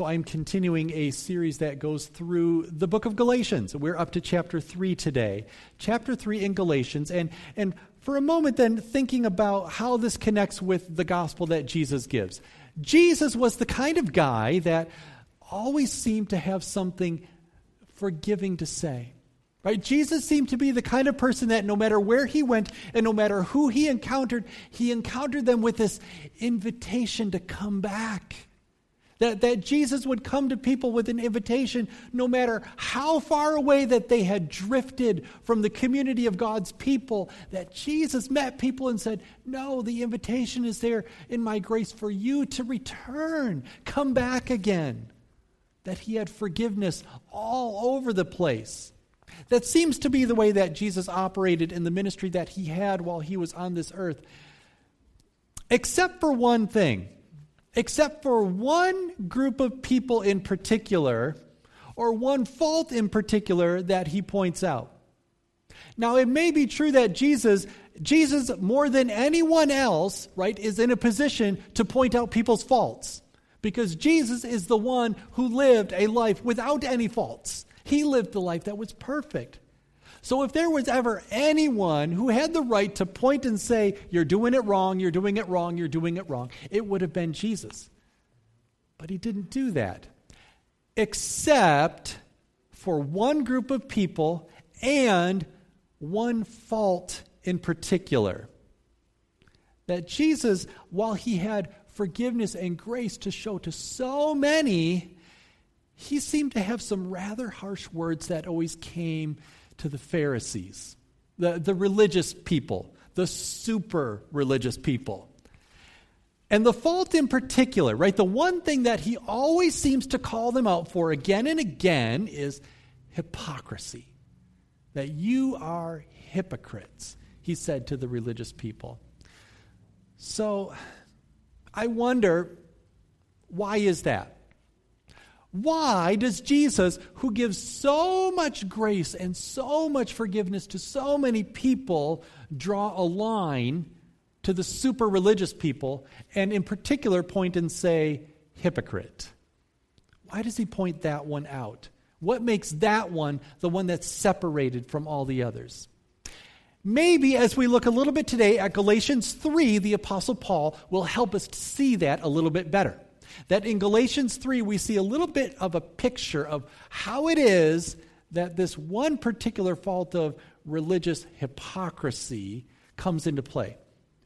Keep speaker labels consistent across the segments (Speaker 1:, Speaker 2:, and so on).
Speaker 1: So I'm continuing a series that goes through the book of Galatians. We're up to chapter 3 today. Chapter 3 in Galatians. And, and for a moment, then, thinking about how this connects with the gospel that Jesus gives. Jesus was the kind of guy that always seemed to have something forgiving to say. Right? Jesus seemed to be the kind of person that no matter where he went and no matter who he encountered, he encountered them with this invitation to come back. That, that Jesus would come to people with an invitation no matter how far away that they had drifted from the community of God's people. That Jesus met people and said, No, the invitation is there in my grace for you to return, come back again. That he had forgiveness all over the place. That seems to be the way that Jesus operated in the ministry that he had while he was on this earth. Except for one thing, except for one group of people in particular, or one fault in particular that he points out. Now, it may be true that Jesus, Jesus more than anyone else, right, is in a position to point out people's faults. Because Jesus is the one who lived a life without any faults. He lived the life that was perfect. So if there was ever anyone who had the right to point and say, You're doing it wrong, you're doing it wrong, you're doing it wrong, it would have been Jesus. But he didn't do that. Except for one group of people and one fault in particular. That Jesus, while he had forgiveness and grace to show to so many, he seemed to have some rather harsh words that always came to the Pharisees, the, the religious people, the super religious people. And the fault in particular, right, the one thing that he always seems to call them out for again and again is hypocrisy. That you are hypocrites, he said to the religious people. So I wonder why is that? Why does Jesus, who gives so much grace and so much forgiveness to so many people, draw a line to the super religious people and, in particular, point and say, hypocrite? Why does he point that one out? What makes that one the one that's separated from all the others? Maybe as we look a little bit today at Galatians 3, the Apostle Paul will help us to see that a little bit better. That in Galatians 3, we see a little bit of a picture of how it is that this one particular fault of religious hypocrisy comes into play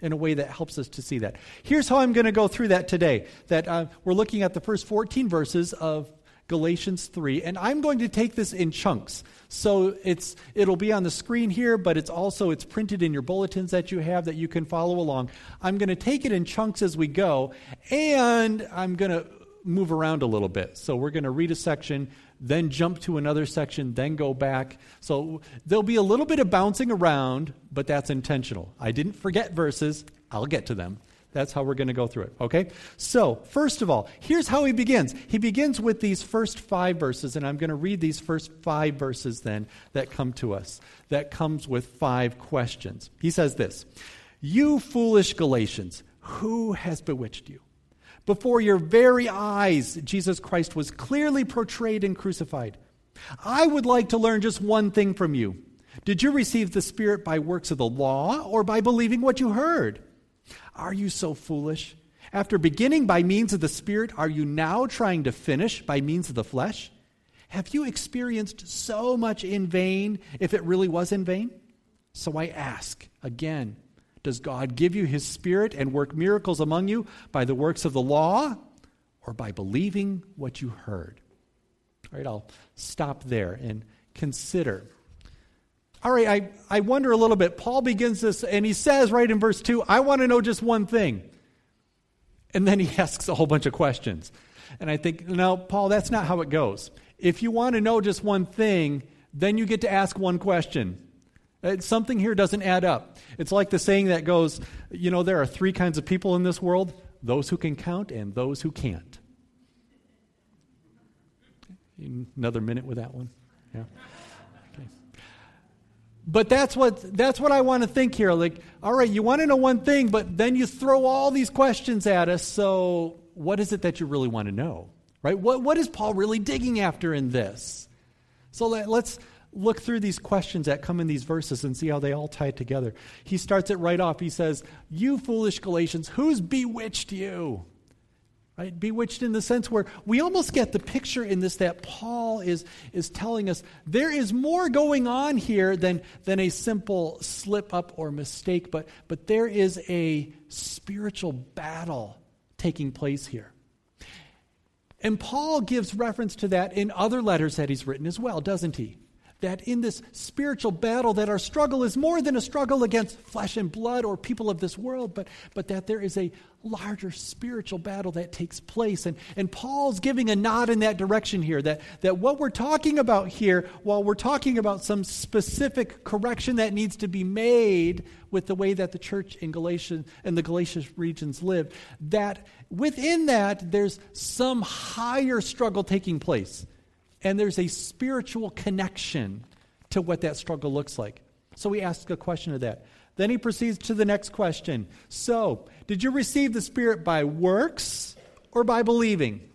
Speaker 1: in a way that helps us to see that. Here's how I'm going to go through that today. That uh, we're looking at the first 14 verses of Galatians 3, and I'm going to take this in chunks. So it's it'll be on the screen here, but it's also it's printed in your bulletins that you have that you can follow along. I'm going to take it in chunks as we go, and I'm going to move around a little bit. So we're going to read a section, then jump to another section, then go back. So there'll be a little bit of bouncing around, but that's intentional. I didn't forget verses. I'll get to them. That's how we're going to go through it, okay? So, first of all, here's how he begins. He begins with these first five verses, and I'm going to read these first five verses then that come to us, that comes with five questions. He says this You foolish Galatians, who has bewitched you? Before your very eyes, Jesus Christ was clearly portrayed and crucified. I would like to learn just one thing from you. Did you receive the Spirit by works of the law or by believing what you heard? Are you so foolish? After beginning by means of the Spirit, are you now trying to finish by means of the flesh? Have you experienced so much in vain if it really was in vain? So I ask again Does God give you His Spirit and work miracles among you by the works of the law or by believing what you heard? All right, I'll stop there and consider all right, I, I wonder a little bit. Paul begins this, and he says right in verse 2, I want to know just one thing. And then he asks a whole bunch of questions. And I think, no, Paul, that's not how it goes. If you want to know just one thing, then you get to ask one question. Uh, something here doesn't add up. It's like the saying that goes, you know, there are three kinds of people in this world those who can count and those who can't. Another minute with that one? Yeah. But that's what that's what I want to think here. Like, all right, you want to know one thing, but then you throw all these questions at us. So, what is it that you really want to know? Right? What, what is Paul really digging after in this? So let, let's look through these questions that come in these verses and see how they all tie together. He starts it right off. He says, You foolish Galatians, who's bewitched you? Right? Bewitched in the sense where we almost get the picture in this that Paul is, is telling us there is more going on here than, than a simple slip up or mistake, but, but there is a spiritual battle taking place here. And Paul gives reference to that in other letters that he's written as well, doesn't he? that in this spiritual battle that our struggle is more than a struggle against flesh and blood or people of this world but, but that there is a larger spiritual battle that takes place and, and paul's giving a nod in that direction here that, that what we're talking about here while we're talking about some specific correction that needs to be made with the way that the church in galatia and the galatian regions live that within that there's some higher struggle taking place and there's a spiritual connection to what that struggle looks like. So we ask a question of that. Then he proceeds to the next question. So, did you receive the Spirit by works or by believing?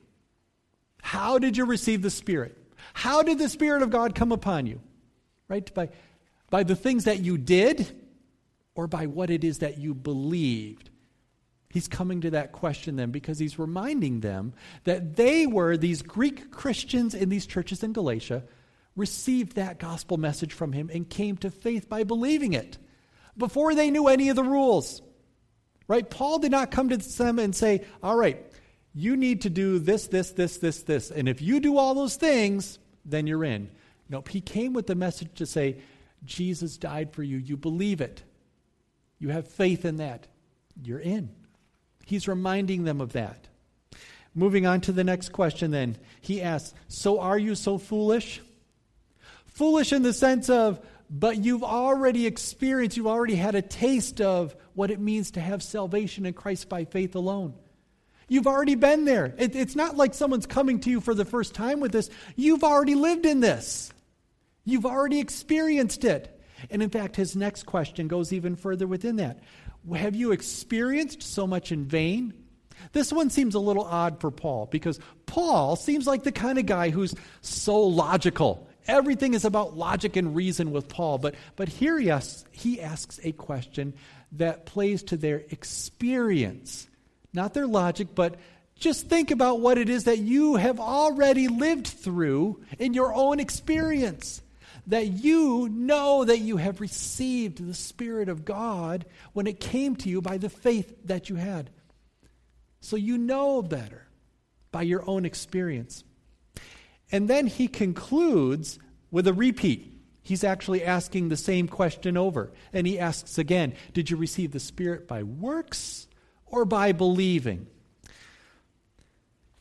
Speaker 1: How did you receive the Spirit? How did the Spirit of God come upon you? Right? By, by the things that you did or by what it is that you believed? He's coming to that question then because he's reminding them that they were, these Greek Christians in these churches in Galatia, received that gospel message from him and came to faith by believing it before they knew any of the rules. Right? Paul did not come to them and say, All right, you need to do this, this, this, this, this. And if you do all those things, then you're in. Nope. He came with the message to say, Jesus died for you. You believe it. You have faith in that. You're in. He's reminding them of that. Moving on to the next question, then, he asks, So are you so foolish? Foolish in the sense of, but you've already experienced, you've already had a taste of what it means to have salvation in Christ by faith alone. You've already been there. It, it's not like someone's coming to you for the first time with this. You've already lived in this, you've already experienced it. And in fact, his next question goes even further within that. Have you experienced so much in vain? This one seems a little odd for Paul because Paul seems like the kind of guy who's so logical. Everything is about logic and reason with Paul. But, but here he asks, he asks a question that plays to their experience, not their logic, but just think about what it is that you have already lived through in your own experience that you know that you have received the Spirit of God when it came to you by the faith that you had. So you know better by your own experience. And then he concludes with a repeat. He's actually asking the same question over. And he asks again Did you receive the Spirit by works or by believing?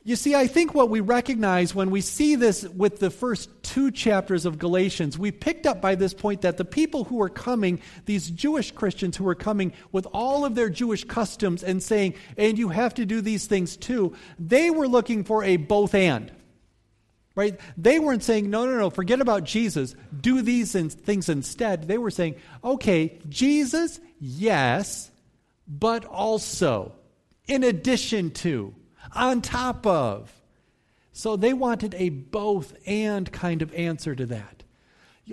Speaker 1: You see, I think what we recognize when we see this with the first two chapters of Galatians, we picked up by this point that the people who were coming, these Jewish Christians who were coming with all of their Jewish customs and saying, and you have to do these things too, they were looking for a both and. Right? They weren't saying, no, no, no, forget about Jesus, do these things instead. They were saying, okay, Jesus, yes, but also, in addition to, on top of. So they wanted a both and kind of answer to that.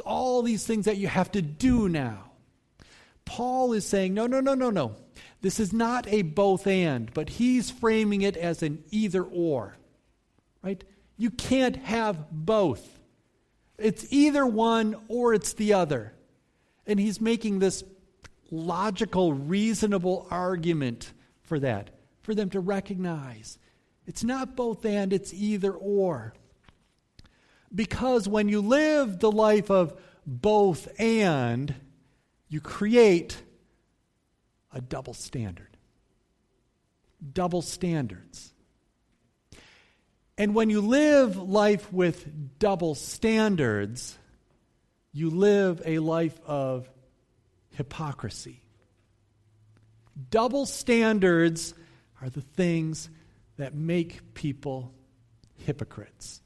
Speaker 1: All these things that you have to do now. Paul is saying, no, no, no, no, no. This is not a both and, but he's framing it as an either or. Right? You can't have both. It's either one or it's the other. And he's making this logical, reasonable argument for that, for them to recognize it's not both and, it's either or. Because when you live the life of both and, you create a double standard. Double standards. And when you live life with double standards, you live a life of hypocrisy. Double standards are the things that make people hypocrites.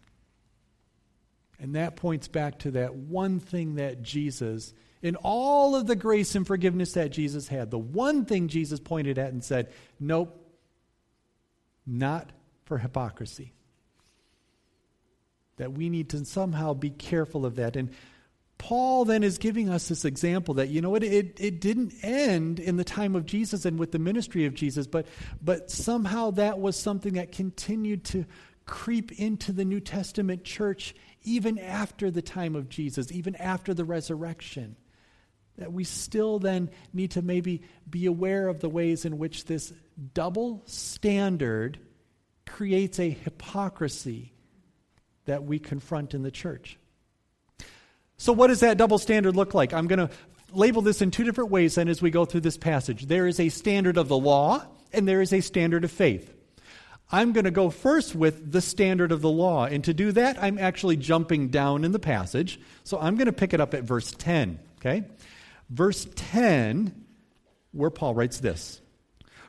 Speaker 1: And that points back to that one thing that Jesus, in all of the grace and forgiveness that Jesus had, the one thing Jesus pointed at and said, Nope, not for hypocrisy. That we need to somehow be careful of that. And Paul then is giving us this example that, you know, it, it, it didn't end in the time of Jesus and with the ministry of Jesus, but, but somehow that was something that continued to creep into the New Testament church even after the time of Jesus, even after the resurrection. That we still then need to maybe be aware of the ways in which this double standard creates a hypocrisy that we confront in the church. So, what does that double standard look like? I'm going to label this in two different ways then as we go through this passage. There is a standard of the law, and there is a standard of faith. I'm going to go first with the standard of the law. And to do that, I'm actually jumping down in the passage. So I'm going to pick it up at verse 10. Okay? Verse 10, where Paul writes this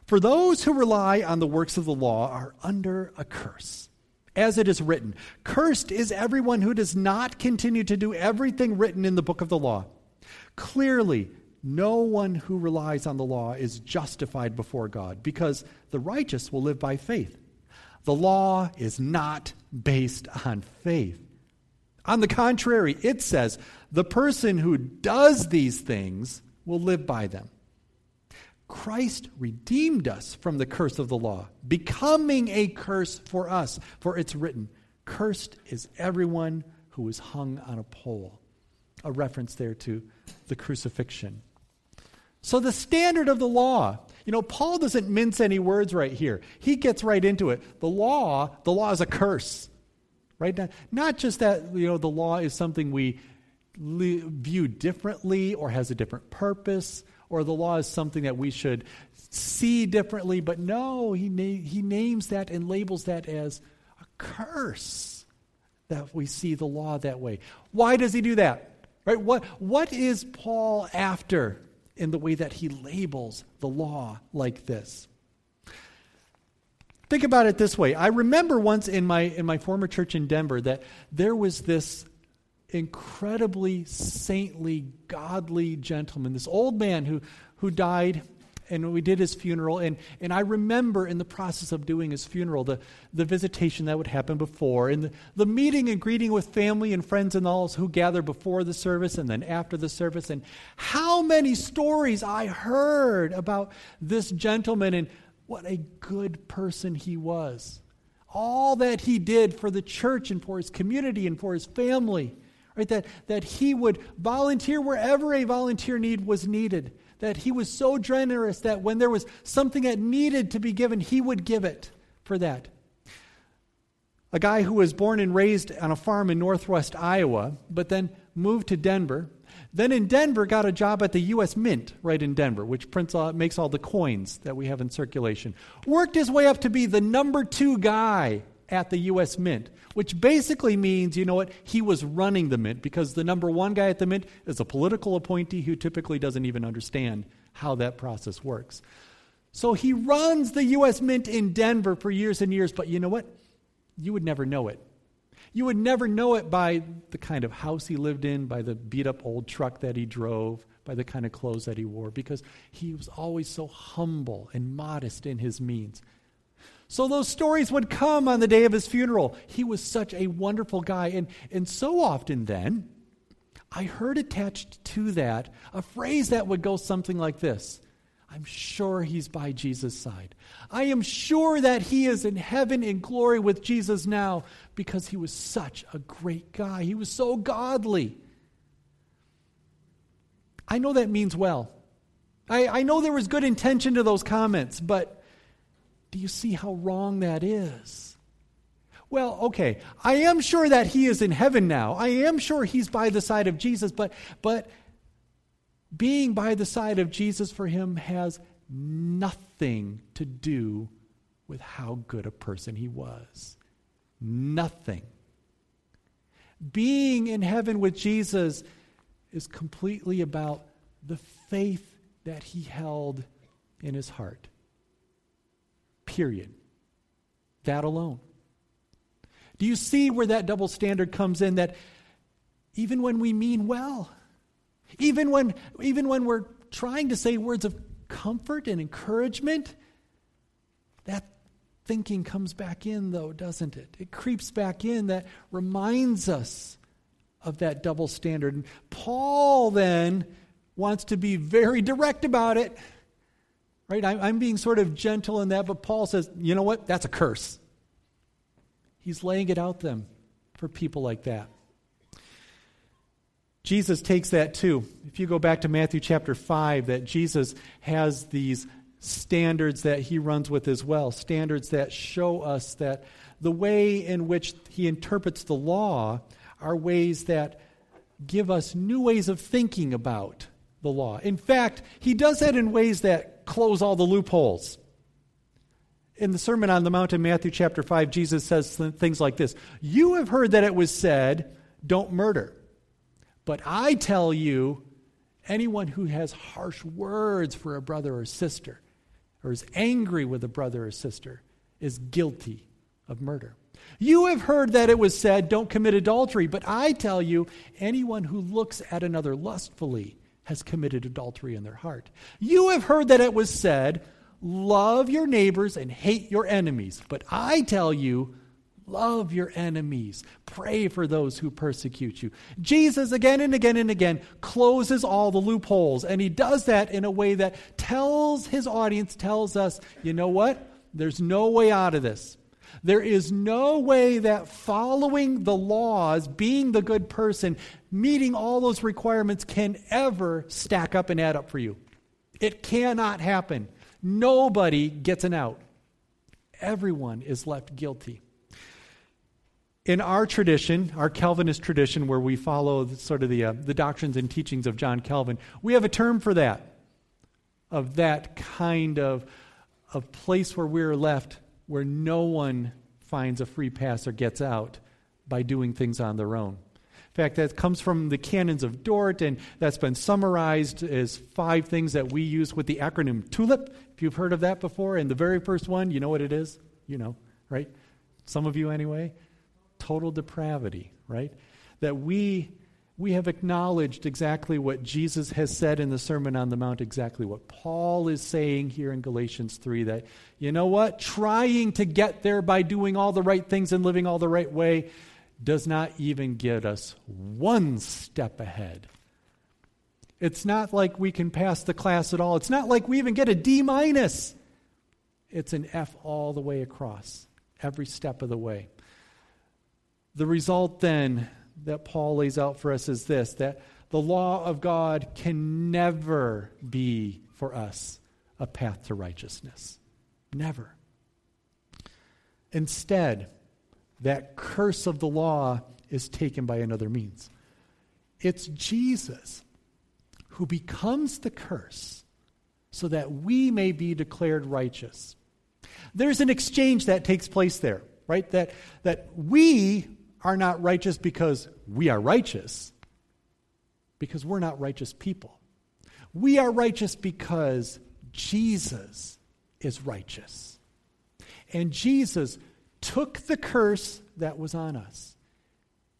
Speaker 1: For those who rely on the works of the law are under a curse. As it is written, Cursed is everyone who does not continue to do everything written in the book of the law. Clearly, no one who relies on the law is justified before God, because the righteous will live by faith. The law is not based on faith. On the contrary, it says, the person who does these things will live by them. Christ redeemed us from the curse of the law, becoming a curse for us. For it's written, Cursed is everyone who is hung on a pole. A reference there to the crucifixion. So, the standard of the law, you know, Paul doesn't mince any words right here. He gets right into it. The law, the law is a curse, right? Not just that, you know, the law is something we view differently or has a different purpose or the law is something that we should see differently. But no, he, na- he names that and labels that as a curse that we see the law that way. Why does he do that? Right? What, what is Paul after in the way that he labels the law like this? Think about it this way. I remember once in my in my former church in Denver that there was this incredibly saintly, godly gentleman, this old man who, who died, and we did his funeral. And, and I remember in the process of doing his funeral, the, the visitation that would happen before, and the, the meeting and greeting with family and friends and all who gather before the service and then after the service, and how many stories I heard about this gentleman and what a good person he was. All that he did for the church and for his community and for his family. Right? That, that he would volunteer wherever a volunteer need was needed. That he was so generous that when there was something that needed to be given, he would give it for that. A guy who was born and raised on a farm in northwest Iowa, but then moved to Denver. Then in Denver, got a job at the U.S. Mint right in Denver, which prints all, makes all the coins that we have in circulation. Worked his way up to be the number two guy at the U.S. Mint, which basically means, you know what, he was running the mint because the number one guy at the mint is a political appointee who typically doesn't even understand how that process works. So he runs the U.S. Mint in Denver for years and years, but you know what? You would never know it. You would never know it by the kind of house he lived in, by the beat up old truck that he drove, by the kind of clothes that he wore, because he was always so humble and modest in his means. So those stories would come on the day of his funeral. He was such a wonderful guy. And, and so often then, I heard attached to that a phrase that would go something like this I'm sure he's by Jesus' side. I am sure that he is in heaven in glory with Jesus now because he was such a great guy. He was so godly. I know that means well. I, I know there was good intention to those comments, but do you see how wrong that is? Well, okay, I am sure that he is in heaven now. I am sure he's by the side of Jesus, but but being by the side of Jesus for him has nothing to do with how good a person he was. Nothing. Being in heaven with Jesus is completely about the faith that he held in his heart. Period. That alone. Do you see where that double standard comes in? That even when we mean well, even when, even when we're trying to say words of comfort and encouragement, that thinking comes back in, though, doesn't it? It creeps back in that reminds us of that double standard. And Paul then wants to be very direct about it. Right? I'm being sort of gentle in that, but Paul says, you know what? That's a curse. He's laying it out them for people like that. Jesus takes that too. If you go back to Matthew chapter 5, that Jesus has these standards that he runs with as well, standards that show us that the way in which he interprets the law are ways that give us new ways of thinking about the law. In fact, he does that in ways that close all the loopholes. In the Sermon on the Mount in Matthew chapter 5, Jesus says things like this You have heard that it was said, Don't murder. But I tell you, anyone who has harsh words for a brother or sister, or is angry with a brother or sister, is guilty of murder. You have heard that it was said, Don't commit adultery. But I tell you, anyone who looks at another lustfully has committed adultery in their heart. You have heard that it was said, Love your neighbors and hate your enemies. But I tell you, Love your enemies. Pray for those who persecute you. Jesus, again and again and again, closes all the loopholes. And he does that in a way that tells his audience, tells us, you know what? There's no way out of this. There is no way that following the laws, being the good person, meeting all those requirements can ever stack up and add up for you. It cannot happen. Nobody gets an out. Everyone is left guilty. In our tradition, our Calvinist tradition, where we follow sort of the, uh, the doctrines and teachings of John Calvin, we have a term for that, of that kind of, of place where we're left where no one finds a free pass or gets out by doing things on their own. In fact, that comes from the canons of Dort, and that's been summarized as five things that we use with the acronym TULIP. If you've heard of that before, and the very first one, you know what it is? You know, right? Some of you, anyway. Total depravity, right? That we we have acknowledged exactly what Jesus has said in the Sermon on the Mount, exactly what Paul is saying here in Galatians 3 that, you know what, trying to get there by doing all the right things and living all the right way does not even get us one step ahead. It's not like we can pass the class at all. It's not like we even get a D minus. It's an F all the way across, every step of the way. The result then that Paul lays out for us is this that the law of God can never be for us a path to righteousness. Never. Instead, that curse of the law is taken by another means. It's Jesus who becomes the curse so that we may be declared righteous. There's an exchange that takes place there, right? That, that we are not righteous because we are righteous, because we're not righteous people. We are righteous because Jesus is righteous. And Jesus took the curse that was on us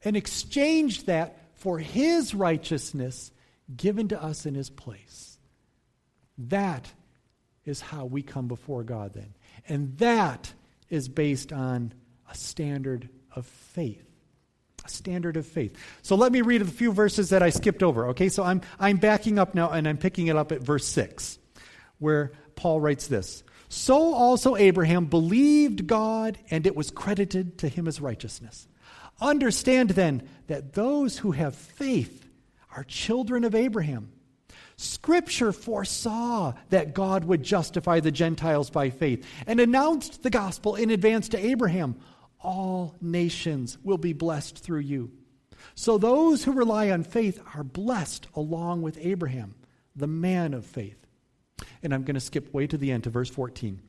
Speaker 1: and exchanged that for his righteousness given to us in his place. That is how we come before God then. And that is based on a standard of faith standard of faith. So let me read a few verses that I skipped over. Okay, so I'm, I'm backing up now and I'm picking it up at verse 6, where Paul writes this So also Abraham believed God, and it was credited to him as righteousness. Understand then that those who have faith are children of Abraham. Scripture foresaw that God would justify the Gentiles by faith and announced the gospel in advance to Abraham all nations will be blessed through you. So those who rely on faith are blessed along with Abraham, the man of faith. And I'm going to skip way to the end to verse 14.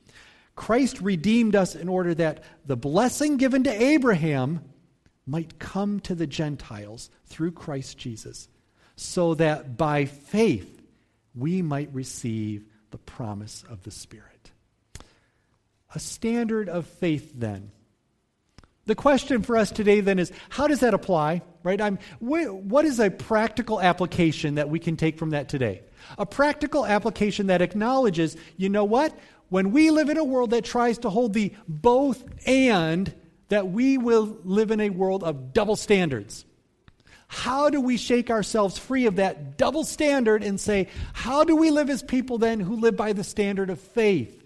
Speaker 1: Christ redeemed us in order that the blessing given to Abraham might come to the Gentiles through Christ Jesus, so that by faith we might receive the promise of the Spirit. A standard of faith, then the question for us today then is how does that apply? Right? I'm, what is a practical application that we can take from that today? A practical application that acknowledges, you know what? when we live in a world that tries to hold the both and, that we will live in a world of double standards. How do we shake ourselves free of that double standard and say, how do we live as people then who live by the standard of faith?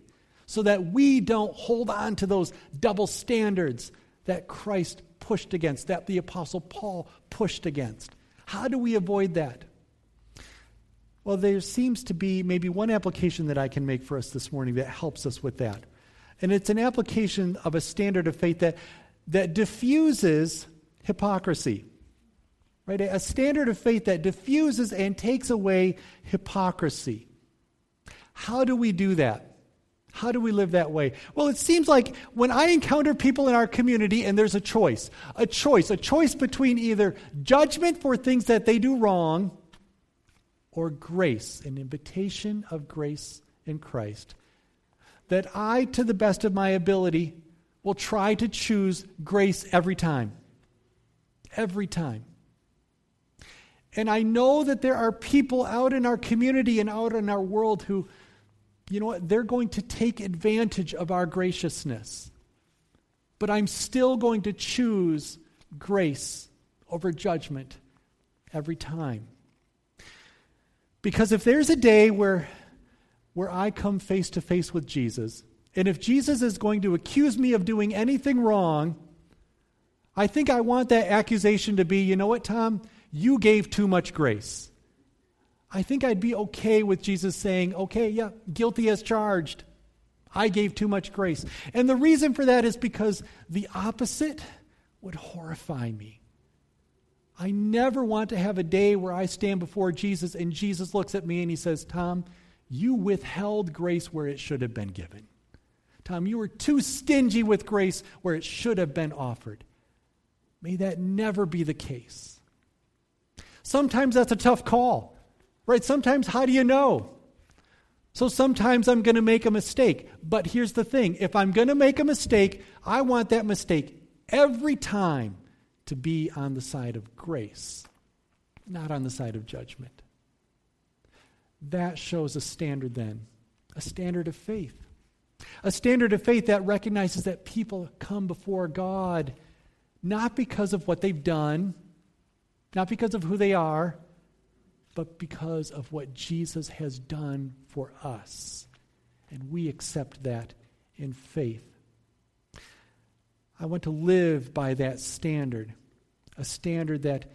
Speaker 1: So that we don't hold on to those double standards that Christ pushed against, that the Apostle Paul pushed against. How do we avoid that? Well, there seems to be maybe one application that I can make for us this morning that helps us with that. And it's an application of a standard of faith that, that diffuses hypocrisy. Right? A standard of faith that diffuses and takes away hypocrisy. How do we do that? How do we live that way? Well, it seems like when I encounter people in our community and there's a choice, a choice, a choice between either judgment for things that they do wrong or grace, an invitation of grace in Christ, that I, to the best of my ability, will try to choose grace every time. Every time. And I know that there are people out in our community and out in our world who, you know what, they're going to take advantage of our graciousness. But I'm still going to choose grace over judgment every time. Because if there's a day where, where I come face to face with Jesus, and if Jesus is going to accuse me of doing anything wrong, I think I want that accusation to be you know what, Tom? You gave too much grace. I think I'd be okay with Jesus saying, okay, yeah, guilty as charged. I gave too much grace. And the reason for that is because the opposite would horrify me. I never want to have a day where I stand before Jesus and Jesus looks at me and he says, Tom, you withheld grace where it should have been given. Tom, you were too stingy with grace where it should have been offered. May that never be the case. Sometimes that's a tough call, right? Sometimes, how do you know? So sometimes I'm going to make a mistake. But here's the thing if I'm going to make a mistake, I want that mistake every time to be on the side of grace, not on the side of judgment. That shows a standard, then, a standard of faith. A standard of faith that recognizes that people come before God not because of what they've done, not because of who they are, but because of what Jesus has done for us. And we accept that in faith. I want to live by that standard, a standard that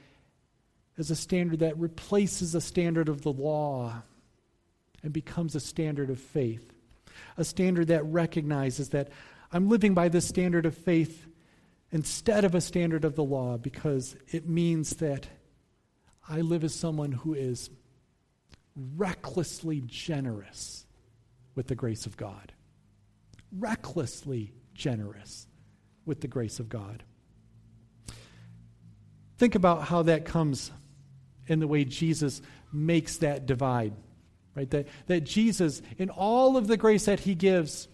Speaker 1: is a standard that replaces a standard of the law and becomes a standard of faith, a standard that recognizes that I'm living by this standard of faith instead of a standard of the law because it means that I live as someone who is recklessly generous with the grace of God. Recklessly generous with the grace of God. Think about how that comes in the way Jesus makes that divide. Right? That, that Jesus, in all of the grace that he gives,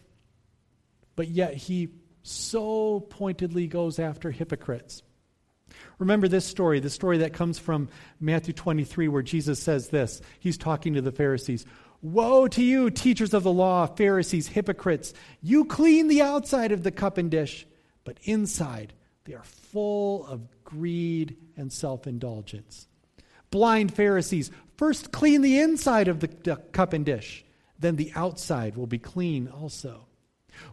Speaker 1: but yet he so pointedly goes after hypocrites. Remember this story, the story that comes from Matthew 23, where Jesus says this. He's talking to the Pharisees Woe to you, teachers of the law, Pharisees, hypocrites! You clean the outside of the cup and dish but inside they are full of greed and self indulgence. Blind Pharisees, first clean the inside of the cup and dish, then the outside will be clean also.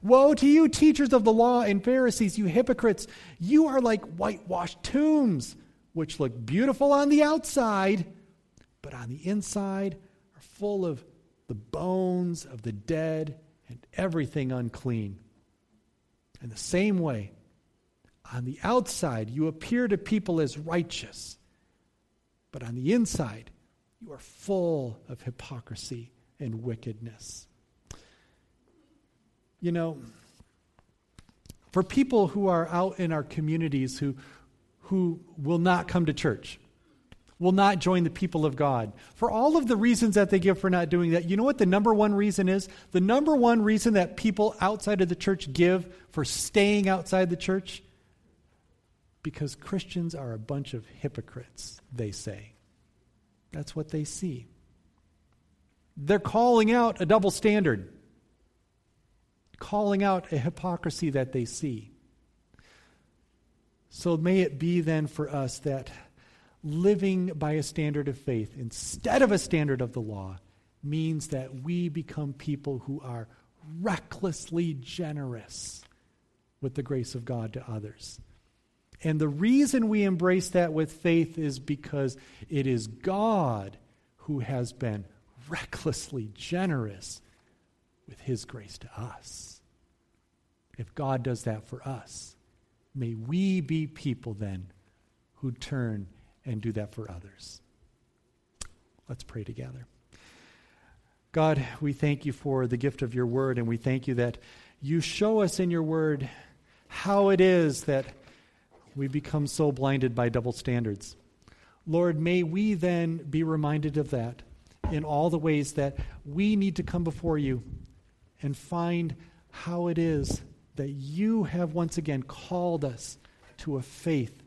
Speaker 1: Woe to you, teachers of the law and Pharisees, you hypocrites! You are like whitewashed tombs, which look beautiful on the outside, but on the inside are full of the bones of the dead and everything unclean. In the same way, on the outside, you appear to people as righteous, but on the inside, you are full of hypocrisy and wickedness. You know, for people who are out in our communities who, who will not come to church, will not join the people of God. For all of the reasons that they give for not doing that, you know what the number one reason is? The number one reason that people outside of the church give for staying outside the church? Because Christians are a bunch of hypocrites, they say. That's what they see. They're calling out a double standard. Calling out a hypocrisy that they see. So may it be then for us that living by a standard of faith instead of a standard of the law means that we become people who are recklessly generous with the grace of God to others. And the reason we embrace that with faith is because it is God who has been recklessly generous with his grace to us. If God does that for us, may we be people then who turn and do that for others. Let's pray together. God, we thank you for the gift of your word, and we thank you that you show us in your word how it is that we become so blinded by double standards. Lord, may we then be reminded of that in all the ways that we need to come before you and find how it is that you have once again called us to a faith,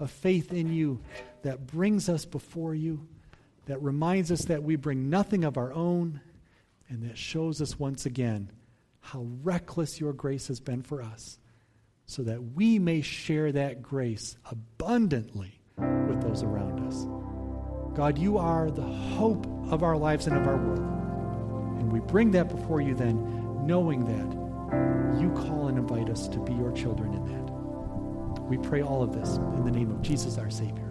Speaker 1: a faith in you that brings us before you, that reminds us that we bring nothing of our own, and that shows us once again how reckless your grace has been for us, so that we may share that grace abundantly with those around us. God, you are the hope of our lives and of our world. And we bring that before you then, knowing that you call and invite us to be your children in that. We pray all of this in the name of Jesus, our Savior.